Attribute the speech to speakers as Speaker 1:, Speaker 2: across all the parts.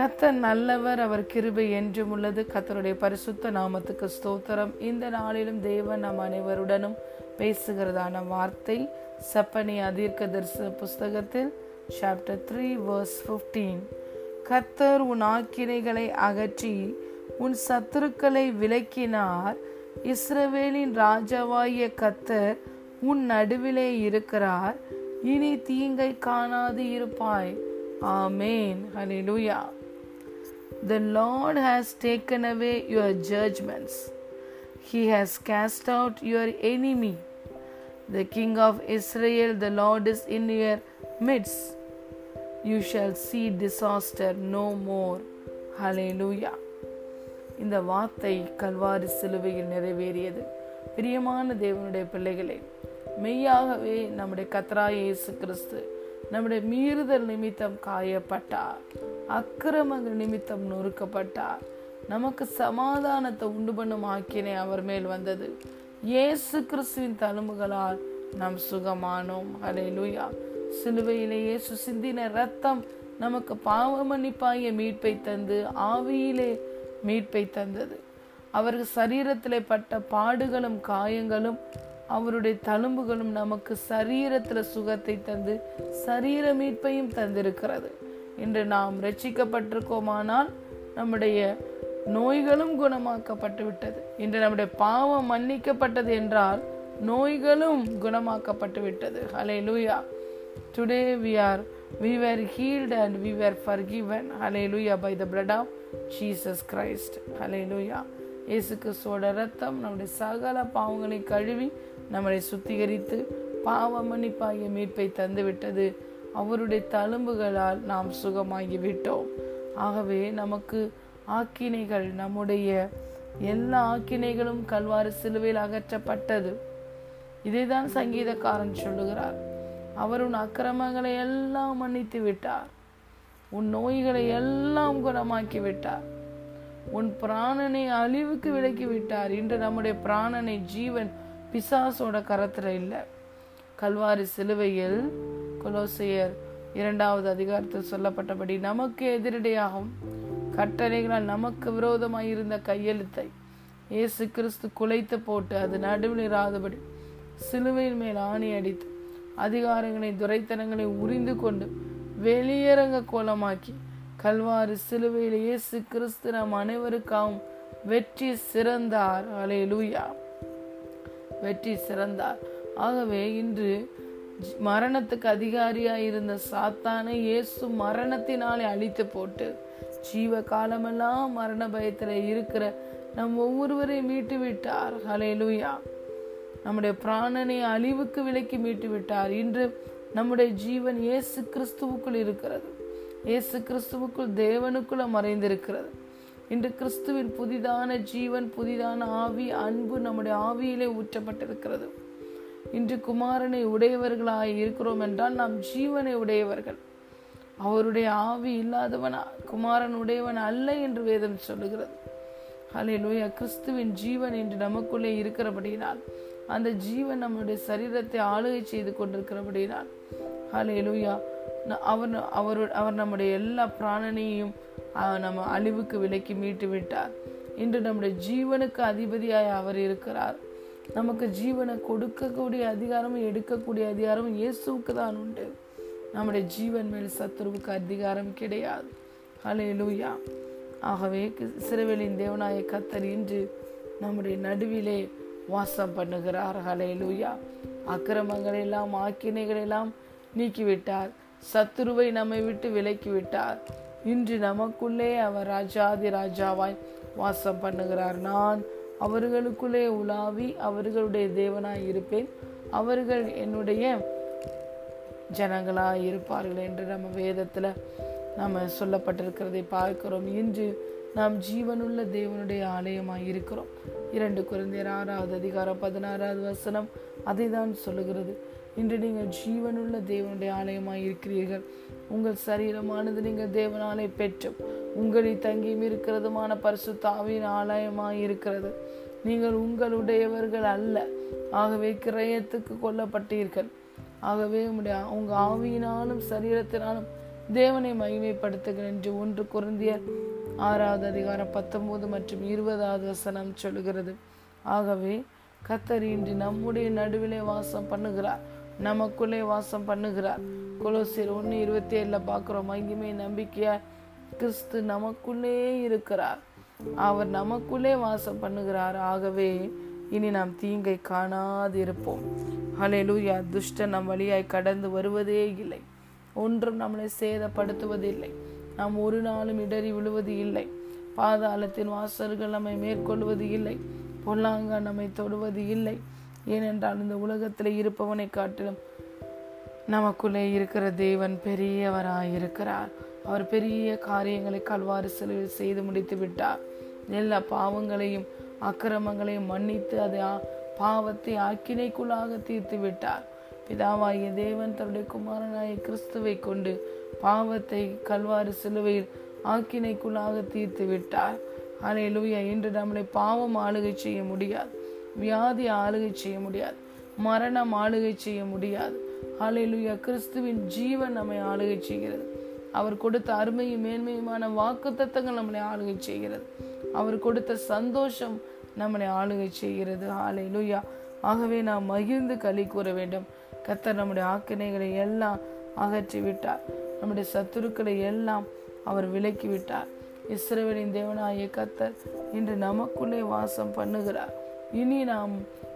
Speaker 1: கத்தர் நல்லவர் அவர் கிருபை என்றும் உள்ளது. கத்தருடைய பரிசுத்த நாமத்துக்கு ஸ்தோத்திரம். இந்த நாளிலும் தேவன் நம் அனைவருடனும் பேசுகிறதான வார்த்தை சப்பனி அதீர்க்க தரிசன புஸ்தகத்தில் சாப்டர் த்ரீ வர்ஸ் ஃபிஃப்டீன் கத்தர் உன் ஆக்கினைகளை அகற்றி உன் சத்துருக்களை விலக்கினார். இஸ்ரவேலின் ராஜாவாகிய கத்தர் உன் நடுவிலே இருக்கிறார். இனி தீங்கை காணாது இருப்பாய். ஆமேன். ஹalleluya The Lord has taken away your judgments. He has cast out your enemy. The King of Israel, the Lord is in your midst. You shall see disaster no more. Hallelujah. இந்த வார்த்தை கல்வாரி சிலுவையில் நிறைவேறியது பிரியமான தேவனுடைய பிள்ளைகளே மெய்யாகவே நம்முடைய கத்ராய இயேசு கிறிஸ்து நம்முடைய மீறுதல் நிமித்தம் காயப்பட்டார். அக்கிரமங்கள் நிமித்தம் நொறுக்கப்பட்டார். நமக்கு சமாதானத்தை உண்டு பண்ணும் ஆக்கினை அவர் மேல் வந்தது. இயேசு கிறிஸ்துவின் தழும்புகளால் நாம் சுகமானோம். அலே லூயா சிலுவையிலே இயேசு சிந்தின ரத்தம் நமக்கு பாவ மன்னிப்பாகிய மீட்பை தந்து ஆவியிலே மீட்பை தந்தது. அவருக்கு சரீரத்திலே பட்ட பாடுகளும் காயங்களும் அவருடைய தழும்புகளும் நமக்கு சரீரத்தில் சுகத்தை தந்து சரீர மீட்பையும் தந்திருக்கிறது. இன்று நாம் ரட்சிக்கப்பட்டிருக்கோமானால் நம்முடைய நோய்களும் குணமாக்கப்பட்டு விட்டது இன்று நம்முடைய பாவம் மன்னிக்கப்பட்டது என்றால் நோய்களும் குணமாக்கப்பட்டு விட்டது hallelujah today we are we were healed and we were forgiven hallelujah by the blood of Jesus Christ hallelujah இயேசு கிறிஸ்துவோட ரத்தம் நம்முடைய சகல பாவங்களை கழுவி நம்மளை சுத்திகரித்து பாவ மன்னிப்பாகிய மீட்பை தந்துவிட்டது. அவருடைய தழும்புகளால் நாம் சுகமாகி விட்டோம் ஆகவே நமக்கு ஆக்கினைகள் நம்முடைய எல்லா ஆக்கினைகளும் கல்வாறு சிலுவையில் அகற்றப்பட்டது. இதைதான் சங்கீதக்காரன் சொல்லுகிறார். அவர் உன் அக்கிரமங்களை எல்லாம் மன்னித்து விட்டார் உன் நோய்களை எல்லாம் குணமாக்கி விட்டார் உன் பிராணனை அழிவுக்கு விலக்கி விட்டார். இன்று நம்முடைய பிராணனை ஜீவன் பிசாசோட கரத்துல இல்லை. கல்வாரி சிலுவையில் கொலோசையர் இரண்டாவது அதிகாரத்தில் சொல்லப்பட்டபடி நமக்கு எதிரடையாகும். கட்டளைகளால் நமக்கு விரோதமாய் இருந்த கையெழுத்தை இயேசு கிறிஸ்து குலைத்து போட்டு அது நடுவில் இராதபடி சிலுவையின் மேல் ஆணி அடித்து அதிகாரங்களை துரைத்தனங்களை உறிந்து கொண்டு வெளியரங்க கோலமாக்கி கல்வாரி சிலுவையில் இயேசு கிறிஸ்து நம் அனைவருக்காகவும் வெற்றி சிறந்தார். அலே லூயா வெற்றி சிறந்தார். ஆகவே இன்று மரணத்துக்கு அதிகாரியாக இருந்த சாத்தானை இயேசு மரணத்தினாலே அழித்து போட்டு ஜீவ காலமெல்லாம் மரண பயத்தில் இருக்கிற நம் ஒவ்வொருவரையும் மீட்டு விட்டார். ஹலே லூயா நம்முடைய பிராணனை அழிவுக்கு விலக்கி மீட்டு விட்டார். இன்று நம்முடைய ஜீவன் இயேசு கிறிஸ்துவுக்குள் இருக்கிறது. இயேசு கிறிஸ்துவுக்குள் தேவனுக்குள்ள மறைந்திருக்கிறது. இன்று கிறிஸ்துவின் புதிதான ஜீவன் புதிதான ஆவி அன்பு நம்முடைய ஆவியிலே ஊற்றப்பட்டிருக்கிறது. இன்று குமாரனை உடையவர்களாய் இருக்கிறோம் என்றால் நாம் ஜீவனை உடையவர்கள். அவருடைய ஆவி இல்லாதவன் குமாரன் உடையவன் அல்ல என்று வேதம் சொல்லுகிறது. ஹலே லூயா கிறிஸ்துவின் ஜீவன் இன்று நமக்குள்ளே இருக்கிறபடியினால் அந்த ஜீவன் நம்முடைய சரீரத்தை ஆளுகை செய்து கொண்டிருக்கிறபடியினால் ஹலே லூயா அவர் அவர் அவர் நம்முடைய எல்லா பிராணனையும் நம்ம அழிவுக்கு விலக்கி மீட்டு விட்டார். இன்று நம்முடைய ஜீவனுக்கு அதிபதியாய் அவர் இருக்கிறார். நமக்கு ஜீவனை கொடுக்கக்கூடிய அதிகாரமும் எடுக்கக்கூடிய அதிகாரமும் இயேசுவுக்கு தான் உண்டு. நம்முடைய ஜீவன் மேல் சத்துருவுக்கு அதிகாரம் கிடையாது. ஹலே லூயா ஆகவே சிறுவெளியின் தேவனாய கத்தர் இன்று நம்முடைய நடுவிலே வாசம் பண்ணுகிறார். ஹலே லூயா அக்கிரமங்கள் எல்லாம் ஆக்கினைகள் எல்லாம் நீக்கிவிட்டார். சத்துருவை நம்மை விட்டு விலக்கி விட்டார். இன்று நமக்குள்ளே அவர் ராஜாதி ராஜாவாய் வாசம் பண்ணுகிறார். நான் அவர்களுக்குள்ளே உலாவி அவர்களுடைய தேவனாய் இருப்பேன். அவர்கள் என்னுடைய ஜனங்களாய் இருப்பார்கள் என்று நம்ம வேதத்தில் நம்ம சொல்லப்பட்டிருக்கிறதை பார்க்கிறோம். இன்று நாம் ஜீவனுள்ள தேவனுடைய ஆலயமாக இருக்கிறோம். இரண்டு குழந்தையர் ஆறாவது அதிகாரம் பதினாறாவது வசனம் அதை தான் சொல்லுகிறது. இன்று நீங்கள் ஜீவனுள்ள தேவனுடைய ஆலயமாய் இருக்கிறீர்கள். உங்கள் சரீரமானது நீங்கள் தேவனாலே பெற்றும். உங்களில் தங்கியும் இருக்கிறதுமான பரிசுத்தாவின் ஆலயமாய் இருக்கிறது. நீங்கள் உங்களுடையவர்கள் அல்ல. ஆகவே கிரயத்துக்கு கொல்லப்பட்டீர்கள். ஆகவே உங்களுடைய உங்கள் ஆவியினாலும் சரீரத்தினாலும் தேவனை மகிமைப்படுத்துகிறேன் என்று ஒன்று குருந்தியர் ஆறாவது அதிகாரம் பத்தொன்பது மற்றும் இருபதாவது வசனம் சொல்லுகிறது. ஆகவே கத்தர் இன்று நம்முடைய நடுவிலே வாசம் பண்ணுகிறார். நமக்குள்ளே வாசம் பண்ணுகிறார். கொலோசியர் ஒன்று இருபத்தி ஏழுல பார்க்குறோம். மகிமை நம்பிக்கையா கிறிஸ்து நமக்குள்ளே இருக்கிறார். அவர் நமக்குள்ளே வாசம் பண்ணுகிறார். ஆகவே இனி நாம் தீங்கை காணாதிருப்போம். ஹலெலூயா துஷ்டன் நம் வழியாய் கடந்து வருவதே இல்லை. ஒன்றும் நம்மளை சேதப்படுத்துவதில்லை. நாம் ஒரு நாளும் இடறி விழுவது இல்லை. பாதாளத்தின் வாசல்கள் நம்மை மேற்கொள்வது இல்லை. பொல்லாங்கா நம்மை தொடுவது இல்லை. ஏனென்றால் இந்த உலகத்தில் இருப்பவனை காட்டிலும் நமக்குள்ளே இருக்கிற தேவன் பெரியவராய் இருக்கிறார் அவர் பெரிய காரியங்களை கல்வாறு செலவில் செய்து முடித்து விட்டார். எல்லா பாவங்களையும் அக்கிரமங்களையும் மன்னித்து அதை பாவத்தை ஆக்கினைக்குள்ளாக தீர்த்து விட்டார். பிதாவாகிய தேவன் தன்னுடைய குமாரனாய கிறிஸ்துவை கொண்டு பாவத்தை கல்வாறு சிலுவையில் ஆக்கினைக்குள்ளாக தீர்த்து விட்டார். ஹalleluya. இன்று நம்மளை பாவம் ஆளுகை செய்ய முடியாது. வியாதி ஆளுகை செய்ய முடியாது. மரணம் ஆளுகை செய்ய முடியாது. அலையிலுயா கிறிஸ்துவின் ஜீவன் நம்மை ஆளுகை செய்கிறது. அவர் கொடுத்த அருமையும் மேன்மையுமான வாக்குத்தத்தங்கள் நம்மளை ஆளுகை செய்கிறது. அவர் கொடுத்த சந்தோஷம் நம்மளை ஆளுகை செய்கிறது. ஆலையிலுயா ஆகவே நாம் மகிழ்ந்து களி கூற வேண்டும். கத்தர் நம்முடைய ஆக்கினைகளை எல்லாம் அகற்றி விட்டார் நம்முடைய சத்துருக்களை எல்லாம் அவர் விலக்கி விட்டார் இஸ்ரவேலின் தேவனாகிய கத்தர் இன்று நமக்குள்ளே வாசம் பண்ணுகிறார். இனி நாம்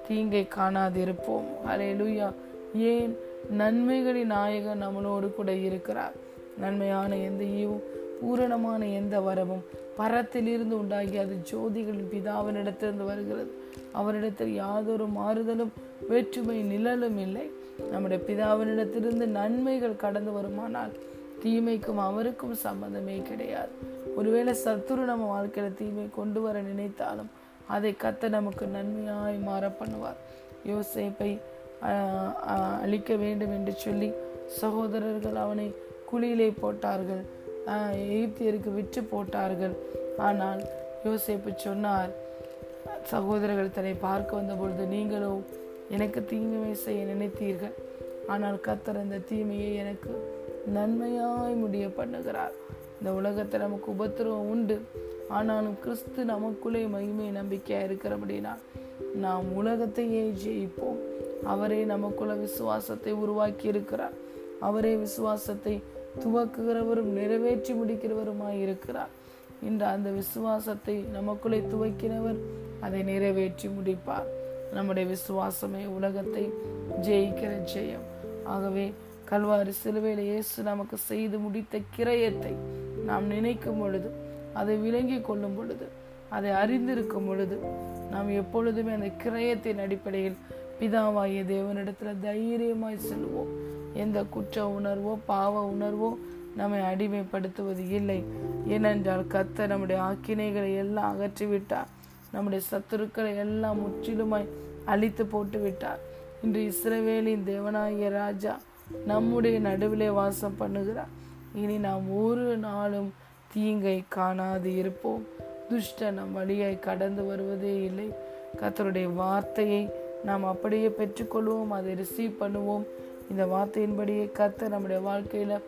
Speaker 1: தீங்கை காணாதிருப்போம். ஹalleluya. ஏன்? நன்மைகளின் நாயகன் நம்மளோடு கூட இருக்கிறார். நன்மையான எந்த ஈவும் பூரணமான எந்த வரமும் பரத்திலிருந்து உண்டாகி அது ஜோதிகளின் பிதாவினிடத்திலிருந்து வருகிறது. அவரிடத்தில் யாதொரு மாறுதலும் வேற்றுமை நிழலும் இல்லை. நம்முடைய பிதாவினிடத்திலிருந்து நன்மைகள் கடந்து வருமானால் தீமைக்கும் அவருக்கும் சம்பந்தமே கிடையாது. ஒருவேளை சத்துரு நம்ம வாழ்க்கையில தீமை கொண்டு வர நினைத்தாலும் அதை கத்த நமக்கு நன்மையாய் மாற பண்ணுவார். யோசேப்பை அழிக்க வேண்டும் என்று சொல்லி சகோதரர்கள் அவனை குழியிலே போட்டார்கள். எகிப்தியருக்கு விற்று போட்டார்கள். ஆனால் யோசேப்பு சொன்னார் சகோதரர்கள் தன்னை பார்க்க வந்த பொழுது நீங்களோ எனக்கு தீமை செய்ய நினைத்தீர்கள். ஆனால் கத்தர் அந்த தீமையை எனக்கு நன்மையாய் முடிய பண்ணுகிறார். இந்த உலகத்தில் நமக்கு உபத்திரவம் உண்டு. ஆனாலும் கிறிஸ்து நமக்குள்ளே மகிமை நம்பிக்கையா இருக்கிறபடினா நாம் உலகத்தையே ஜெயிப்போம். அவரே நமக்குள்ள விசுவாசத்தை உருவாக்கி இருக்கிறார் அவரே விசுவாசத்தை துவக்குகிறவரும் நிறைவேற்றி முடிக்கிறவருமாய் இருக்கிறார். இன்று அந்த விசுவாசத்தை நமக்குள்ளே துவக்கினவர் அதை நிறைவேற்றி முடிப்பார். நம்முடைய விசுவாசமே உலகத்தை ஜெயிக்கிற ஜெயம். ஆகவே கல்வாரி சிலுவையில் இயேசு நமக்கு செய்து முடித்த கிரயத்தை நாம் நினைக்கும் பொழுது அதை விளங்கி கொள்ளும் பொழுது அதை அறிந்திருக்கும் பொழுது நாம் எப்பொழுதுமே அந்த கிரயத்தின் அடிப்படையில் பிதாவாகிய தேவனிடத்துல தைரியமாய் செல்வோம். எந்த குற்ற உணர்வோ பாவ உணர்வோ நம்மை அடிமைப்படுத்துவது இல்லை. ஏனென்றால் கத்த நம்முடைய ஆக்கினைகளை எல்லாம் அகற்றி விட்டார் நம்முடைய சத்துருக்களை எல்லாம் முற்றிலுமாய் அழித்து போட்டு விட்டார் இன்று இஸ்ரவேலின் தேவனாகிய ராஜா நம்முடைய நடுவிலே வாசம் பண்ணுகிறார். இனி நாம் ஒரு நாளும் தீங்கை காணாது இருப்போம். துஷ்ட நம் வழியாய் கடந்து வருவதே இல்லை. கத்தருடைய வார்த்தையை நாம் அப்படியே பெற்றுக்கொள்வோம் அதை ரிசீவ் பண்ணுவோம். இந்த வார்த்தையின்படியே கர்த்தர் நம்முடைய வாழ்க்கையில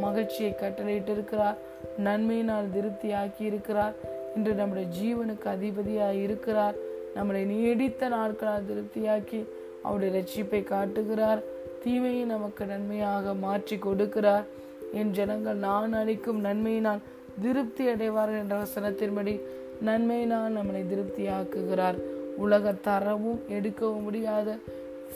Speaker 1: மகிழ்ச்சியை கட்டளையிட்டு இருக்கிறார் நன்மையினால் திருப்தி ஆக்கி இருக்கிறார் இன்று நம்முடைய ஜீவனுக்கு அதிபதியாக இருக்கிறார். நம்மளை நீடித்த நாட்களால் திருப்தியாக்கி அவருடைய ரட்சிப்பை காட்டுகிறார். தீமையை நமக்கு நன்மையாக மாற்றி கொடுக்கிறார். என் ஜனங்கள் நான் அளிக்கும் நன்மையினால் திருப்தி அடைவார்கள் என்ற வசனத்தின்படி நன்மையினால் நம்மளை திருப்தியாக்குகிறார். உலக தரவும் எடுக்கவும் முடியாத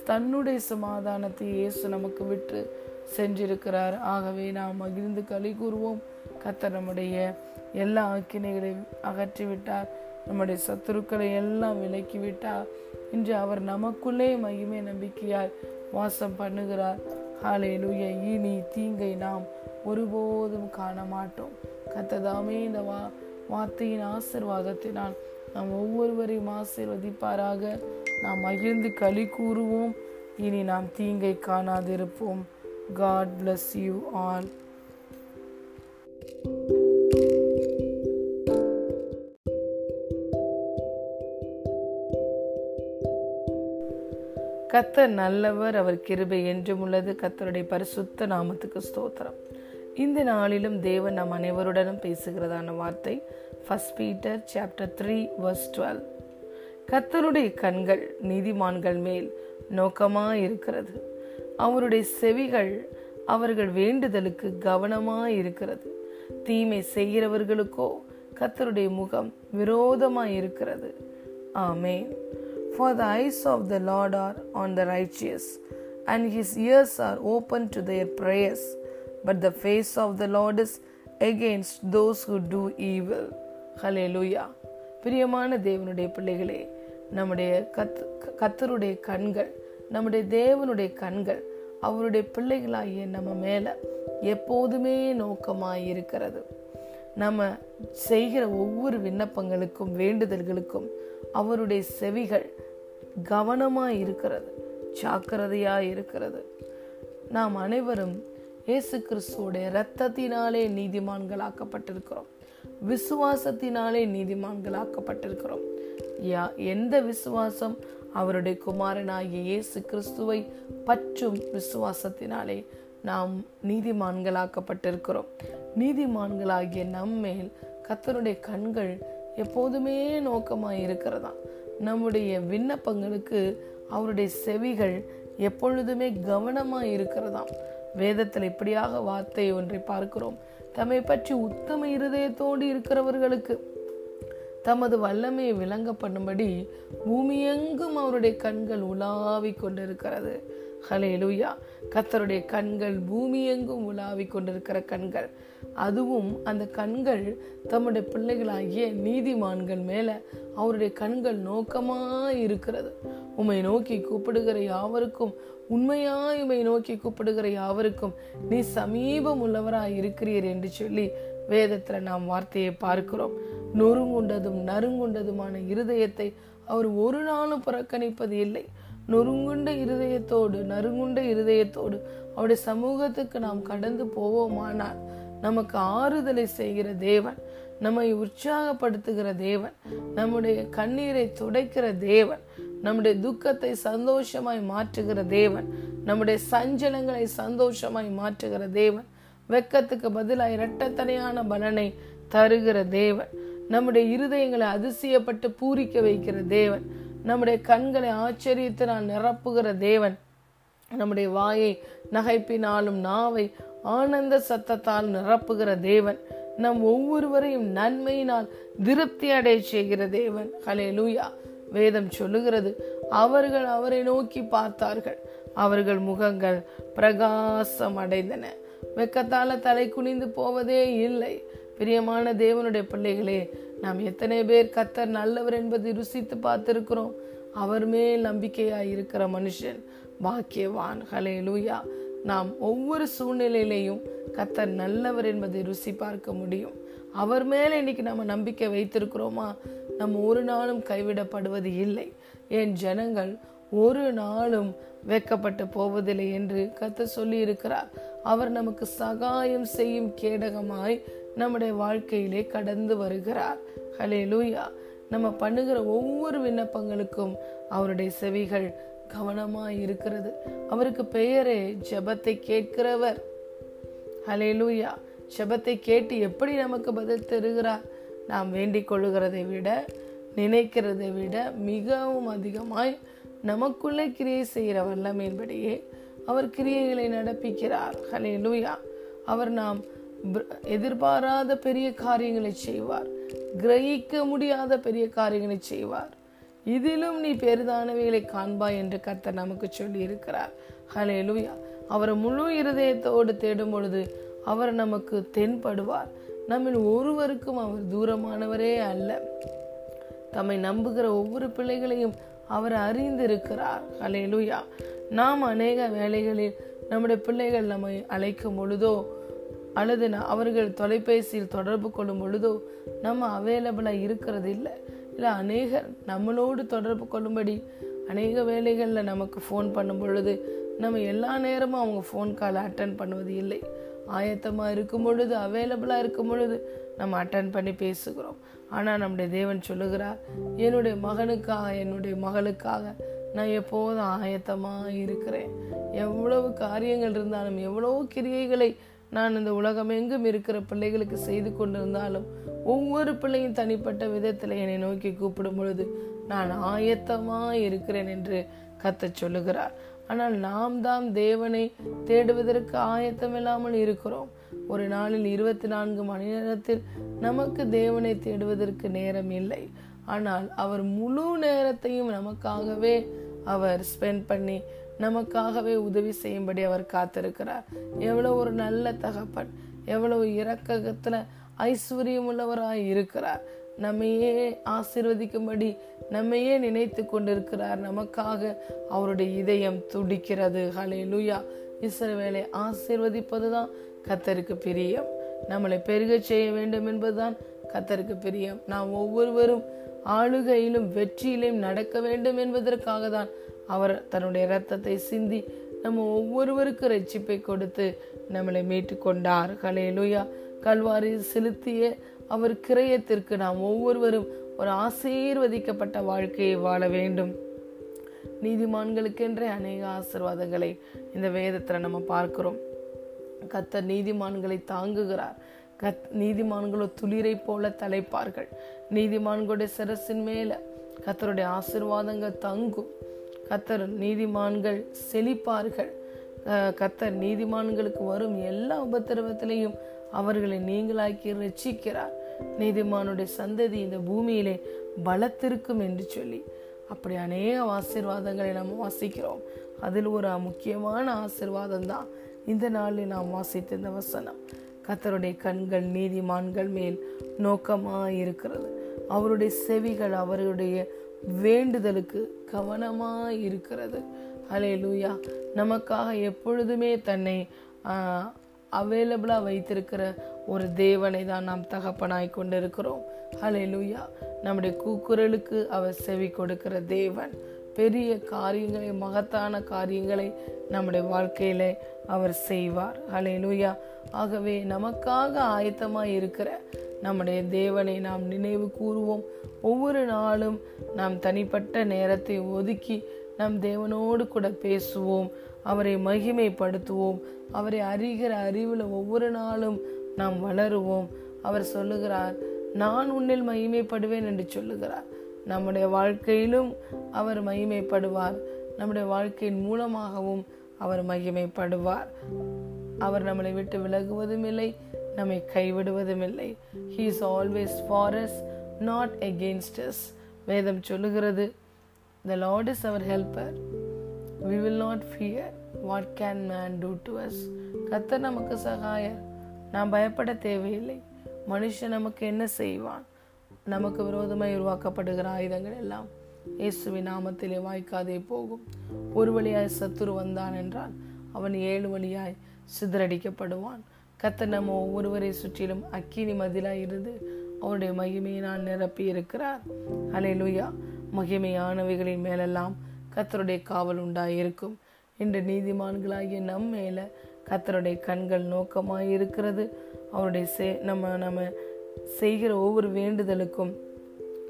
Speaker 1: தன்னுடைய சமாதானத்தை இயேசு நமக்கு விட்டு சென்றிருக்கிறார் ஆகவே நாம் மகிழ்ந்து களி கூறுவோம். கத்த நம்முடைய எல்லா ஆக்கினைகளையும் அகற்றிவிட்டார். நம்முடைய சத்துருக்களை எல்லாம் விலக்கி விட்டார் இன்று அவர் நமக்குள்ளே மகிமை நம்பிக்கையால் வாசம் பண்ணுகிறார். ஹalleluya. இனி தீங்கை நாம் ஒருபோதும் காண மாட்டோம் கத்ததாமே இந்த வா வார்த்தையின் ஆசிர்வாதத்தினால் நாம் ஒவ்வொருவரையும் ஆசிர்வதிப்பாராக. நாம் மகிழ்ந்து களி கூறுவோம். இனி நாம் தீங்கை காணாதிருப்போம். காட் bless யூ ஆல் கத்தர் நல்லவர் அவர் கிருபை என்றும் உள்ளது. கத்தருடைய பரிசுத்த நாமத்துக்கு ஸ்தோத்திரம். இந்த நாளிலும் தேவன் நம் அனைவருடனும் பேசுகிறதான வார்த்தை first Peter chapter three verse twelve கத்தருடைய கண்கள் நீதிமான்கள் மேல் நோக்கமாக இருக்கிறது அவருடைய செவிகள் அவர்கள் வேண்டுதலுக்கு கவனமாக இருக்கிறது தீமை செய்கிறவர்களுக்கோ கத்தருடைய முகம் விரோதமாக இருக்கிறது ஆமேன். For the eyes of the Lord are on the righteous, and his ears are open to their prayers. But the face of the Lord is against those who do evil. Hallelujah. பிரியமான தேவனுடைய பிள்ளைகளே நம்முடைய கத் கத்தருடைய கண்கள் நம்முடைய தேவனுடைய கண்கள் அவருடைய பிள்ளைகளாகிய நம்ம மேலே எப்போதுமே நோக்கமாக இருக்கிறது நம்ம செய்கிற ஒவ்வொரு விண்ணப்பங்களுக்கும் வேண்டுதல்களுக்கும் அவருடைய செவிகள் கவனமாக இருக்கிறது ஜாக்கிரதையாக இருக்கிறது நாம் அனைவரும் இயேசு கிறிஸ்துவோடைய இரத்தத்தினாலே நீதிமான்களாக்கப்பட்டிருக்கிறோம். விசுவாசத்தினாலே நீதிமான்களாக்கப்பட்டிருக்கிறோம். யா எந்த விசுவாசம்? அவருடைய குமாரனாகிய இயேசு கிறிஸ்துவை பற்றும் விசுவாசத்தினாலே நாம் நீதிமான்களாக்கப்பட்டிருக்கிறோம். நீதிமான்களாகிய நம்மேல் கத்தருடைய கண்கள் எப்போதுமே நோக்கமாக இருக்கிறதா நம்முடைய விண்ணப்பங்களுக்கு அவருடைய செவிகள் எப்பொழுதுமே கவனமாக இருக்கிறதாம் வேதத்தில் இப்படியாக வார்த்தை ஒன்றை பார்க்கிறோம். தம்மை பற்றி உத்தம இருதயத்தோடு இருக்கிறவர்களுக்கு தமது வல்லமையை விளங்க பண்ணும்படி பூமியெங்கும் அவருடைய கண்கள் உலாவி கொண்டிருக்கிறது. ஹலே லூயா கத்தருடைய கண்கள் பூமி எங்கும் உலாவி கொண்டிருக்கிற கண்கள். அதுவும் அந்த கண்கள் தம்முடைய பிள்ளைகளாகிய நீதிமான்கள் மேல அவருடைய கண்கள் நோக்கமா இருக்கிறது. உம்மை நோக்கி கூப்பிடுகிற யாவருக்கும் உண்மையாய் உம்மை நோக்கி கூப்பிடுகிற யாவருக்கும் நீ சமீபம் உள்ளவராய் இருக்கிறீர் என்று சொல்லி வேதத்துல நாம் வார்த்தையை பார்க்கிறோம். நொறுங்குண்டதும் நறுங்குண்டதுமான இருதயத்தை அவர் ஒரு நாளும் புறக்கணிப்பது இல்லை. நொறுங்குண்ட இருதயத்தோடு நறுங்குண்ட இருதயத்தோடு அவருடைய சமூகத்துக்கு நாம் கடந்து போவோமானால் நமக்கு ஆறுதலை செய்கிற தேவன் நம்மை உற்சாகப்படுத்துகிற தேவன் நம்முடைய கண்ணீரை துடைக்கிற தேவன் நம்முடைய துக்கத்தை சந்தோஷமாய் மாற்றுகிற தேவன் நம்முடைய சஞ்சலங்களை சந்தோஷமாய் மாற்றுகிற தேவன் வெக்கத்துக்கு பதிலாக இரட்டத்தனையான பலனை தருகிற தேவன் நம்முடைய இருதயங்களை அதிசயப்பட்டு பூரிக்க வைக்கிற தேவன் நம்முடைய கண்களை ஆச்சரியத்தினால் நிரப்புகிற தேவன் நம்முடைய வாயை நகைப்பினாலும் நாவை ஆனந்த சத்தத்தால் நிரப்புகிற தேவன் நம் ஒவ்வொருவரையும் நன்மையினால் திருப்தி அடைய செய்கிற தேவன். ஹலே லூயா வேதம் சொல்லுகிறது. அவர்கள் அவரை நோக்கி பார்த்தார்கள். அவர்கள் முகங்கள் பிரகாசம் அடைந்தன வெக்கத்தால தலை குனிந்து போவதே இல்லை. பிரியமான தேவனுடைய பிள்ளைகளே நாம் எத்தனை பேர் கத்தர் நல்லவர் என்பதை ருசித்து பார்த்திருக்கிறோம். அவர் மேல் நம்பிக்கையா இருக்கிற மனுஷன் பாக்கியவான். ஹலே லூயா நாம் ஒவ்வொரு சூழ்நிலையிலையும் கத்தர் நல்லவர் என்பதை ருசி பார்க்க முடியும். அவர் மேல இன்னைக்கு நம்ம நம்பிக்கை வைத்திருக்கிறோமா? நம்ம ஒரு நாளும் கைவிடப்படுவது இல்லை. என் ஜனங்கள் ஒரு நாளும் வெக்கப்பட்டு போவதில்லை என்று கத்த சொல்லி இருக்கிறார் அவர் நமக்கு சகாயம் செய்யும் கேடகமாய் நம்முடைய வாழ்க்கையிலே கடந்து வருகிறார். ஹலே லூயா நம்ம பண்ணுகிற ஒவ்வொரு விண்ணப்பங்களுக்கும் அவருடைய செவிகள் கவனமாய் இருக்கிறது. அவருக்கு பெயரே ஜபத்தை கேட்கிறவர். ஹலே லூயா ஜபத்தை கேட்டு எப்படி நமக்கு பதில் தருகிறார்? நாம் வேண்டிக் கொள்ளுகிறதை விட நினைக்கிறதை விட மிகவும் அதிகமாய் நமக்குள்ளே கிரியை செய்கிற வல்லமையின்படியே அவர் கிரியைகளை நடப்பிக்கிறார். ஹலே லூயா அவர் நாம் எதிர்பாராத பெரிய காரியங்களை செய்வார். கிரகிக்க முடியாத பெரிய காரியங்களை செய்வார். இதிலும் நீ பெரிதானவைகளை காண்பாய் என்று கர்த்தர் நமக்கு சொல்லி இருக்கிறார் ஹலே லூயா அவர் முழு இருதயத்தோடு தேடும் பொழுது அவர் நமக்கு தென்படுவார். நம்மில் ஒருவருக்கும் அவர் தூரமானவரே அல்ல. தம்மை நம்புகிற ஒவ்வொரு பிள்ளைகளையும் அவர் அறிந்திருக்கிறார். அலையலுயா நாம் அநேக வேலைகளில் நம்முடைய பிள்ளைகள் நம்மை அழைக்கும் பொழுதோ அல்லது அவர்கள் தொலைபேசியில் தொடர்பு கொள்ளும் பொழுதோ நம்ம அவைலபிளாக இருக்கிறது இல்லை இல்லை அநேகர் நம்மளோடு தொடர்பு கொள்ளும்படி அநேக வேலைகளில் நமக்கு ஃபோன் பண்ணும் பொழுது நம்ம எல்லா நேரமும் அவங்க ஃபோன் காலை அட்டன் பண்ணுவது இல்லை ஆயத்தமாக இருக்கும் பொழுது அவைலபிளாக இருக்கும் பொழுது நம்ம அட்டன் பண்ணி பேசுகிறோம். ஆனால் நம்முடைய தேவன் சொல்லுகிறார் என்னுடைய மகனுக்காக என்னுடைய மகளுக்காக நான் எப்போதும் ஆயத்தமாக இருக்கிறேன். எவ்வளவு காரியங்கள் இருந்தாலும் எவ்வளவு கிரியைகளை நான் இந்த உலகம் எங்கும் இருக்கிற பிள்ளைகளுக்கு செய்து கொண்டிருந்தாலும் ஒவ்வொரு பிள்ளையும் தனிப்பட்ட விதத்தில் என்னை நோக்கி கூப்பிடும் பொழுது நான் ஆயத்தமாக இருக்கிறேன் என்று கத்த சொல்லுகிறார். ஆனால் நாம் தான் தேவனை தேடுவதற்கு ஆயத்தம் இல்லாமல் இருக்கிறோம். ஒரு நாளில் இருபத்தி நான்கு மணி நேரத்தில் நமக்கு தேவனை தேடுவதற்கு நேரம் இல்லை. ஆனால் அவர் முழு நேரத்தையும் நமக்காகவே அவர் ஸ்பெண்ட் பண்ணி நமக்காகவே உதவி செய்யும்படி அவர் காத்திருக்கிறார். எவ்வளவு ஒரு நல்ல தகப்பன் எவ்வளவு இரக்கத்துல ஐஸ்வர்யம் உள்ளவராய் இருக்கிறார். நம்மையே ஆசிர்வதிக்கும்படி நம்மையே நினைத்து கொண்டிருக்கிறார். நமக்காக அவருடைய இதயம் துடிக்கிறது. ஹலே லூயா இஸ்ரவேலை ஆசிர்வதிப்பதுதான் கத்தருக்கு பிரியம். நம்மளை பெருக செய்ய வேண்டும் என்பதுதான் கத்தருக்கு பிரியம். நாம் ஒவ்வொருவரும் ஆளுகையிலும் வெற்றியிலும் நடக்க வேண்டும் என்பதற்காக தான் அவர் தன்னுடைய இரத்தத்தை சிந்தி நம்ம ஒவ்வொருவருக்கு ரட்சிப்பை கொடுத்து நம்மளை மீட்டு கொண்டார். கலையலுயா கல்வாரி செலுத்திய அவர் கிரயத்திற்கு நாம் ஒவ்வொருவரும் ஒரு ஆசீர்வதிக்கப்பட்ட வாழ்க்கையை வாழ வேண்டும். நீதிமான்களுக்கென்றே அநேக ஆசிர்வாதங்களை இந்த வேதத்தில் நம்ம பார்க்கிறோம். கத்தர் நீதிமான்களை தாங்குகிறார். கத் நீதிமான்களோ துளிரை போல தலைப்பார்கள். நீதிமான்களுடைய சிரசின் மேல கத்தருடைய ஆசிர்வாதங்கள் தங்கும். கத்தர் நீதிமான்கள் செழிப்பார்கள். கத்தர் நீதிமான்களுக்கு வரும் எல்லா உபத்திரவத்திலையும் அவர்களை நீங்களாக்கி ரட்சிக்கிறார். நீதிமானுடைய சந்ததி இந்த பூமியிலே பலத்திருக்கும் என்று சொல்லி அப்படி அநேக ஆசிர்வாதங்களை நாம் வாசிக்கிறோம். அதில் ஒரு முக்கியமான ஆசிர்வாதம் தான் இந்த நாளில் நாம் வாசித்த இந்த வசனம். கத்தருடைய கண்கள் நீதிமான்கள் மேல் நோக்கமாக இருக்கிறது அவருடைய செவிகள் அவருடைய வேண்டுதலுக்கு கவனமாக இருக்கிறது அலே லூயா நமக்காக எப்பொழுதுமே தன்னை அவைலபிளாக வைத்திருக்கிற ஒரு தேவனை தான் நாம் தகப்பனாய் கொண்டிருக்கிறோம். ஹலெலுயா நம்முடைய கூக்குரலுக்கு அவர் செவி கொடுக்கிற தேவன். பெரிய காரியங்களை மகத்தான காரியங்களை நம்முடைய வாழ்க்கையில அவர் செய்வார். ஹலே ஆகவே நமக்காக ஆயத்தமாக இருக்கிற நம்முடைய தேவனை நாம் நினைவு கூறுவோம். ஒவ்வொரு நாளும் நாம் தனிப்பட்ட நேரத்தை ஒதுக்கி நம் தேவனோடு கூட பேசுவோம். அவரை மகிமைப்படுத்துவோம். அவரை அறிகிற அறிவில் ஒவ்வொரு நாளும் நாம் வளருவோம். அவர் சொல்லுகிறார் நான் உன்னில் மகிமைப்படுவேன் என்று சொல்லுகிறார். நம்முடைய வாழ்க்கையிலும் அவர் மகிமைப்படுவார். நம்முடைய வாழ்க்கையின் மூலமாகவும் அவர் மகிமைப்படுவார். அவர் நம்மளை விட்டு விலகுவதும் இல்லை நம்மை கைவிடுவதும் இல்லை. He is always for not against us வேதம் சொல்லுகிறது the Lord is our helper we will not fear what can man do to us கத்தர் நமக்கு சகாயர். நாம் பயப்பட தேவையில்லை. மனுஷன் நமக்கு என்ன செய்வான்? நமக்கு விரோதமாய் உருவாக்கப்படுகிற ஆயுதங்கள் எல்லாம் இயேசுவின் நாமத்திலே வாய்க்காதே போகும். ஒரு வழியாய் சத்துரு வந்தான் என்றால் அவன் ஏழு வழியாய் சிதறடிக்கப்படுவான். கத்த நம்ம ஒவ்வொருவரை சுற்றிலும் அக்கினி மதிலாய் இருந்து அவருடைய மகிமையை நான் நிரப்பி இருக்கிறார் அலையிலுயா மகிமையானவைகளின் மேலெல்லாம் கத்தருடைய காவல் உண்டாயிருக்கும். இன்று நீதிமான்களாகிய நம் மேலே கத்தருடைய கண்கள் நோக்கமாக இருக்கிறது. அவருடைய செ நம்ம நம்ம செய்கிற ஒவ்வொரு வேண்டுதலுக்கும்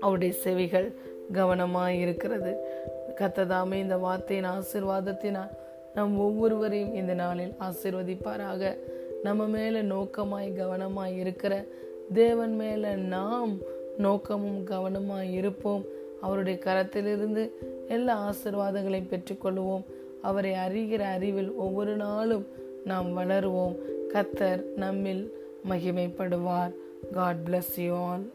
Speaker 1: அவருடைய செவிகள் கவனமாக இருக்கிறது. கத்ததாமே இந்த வார்த்தையின் ஆசிர்வாதத்தினால் நம் ஒவ்வொருவரையும் இந்த நாளில் ஆசிர்வதிப்பாராக. நம்ம மேலே நோக்கமாய் கவனமாய் இருக்கிற தேவன் மேலே நாம் நோக்கமும் கவனமாய் இருப்போம். அவருடைய கரத்திலிருந்து எல்லா ஆசிர்வாதங்களையும் பெற்றுக்கொள்வோம். அவரை அறிகிற அறிவில் ஒவ்வொரு நாளும் நாம் வளருவோம். கத்தர் நம்மில் மகிமைப்படுவார். God bless you all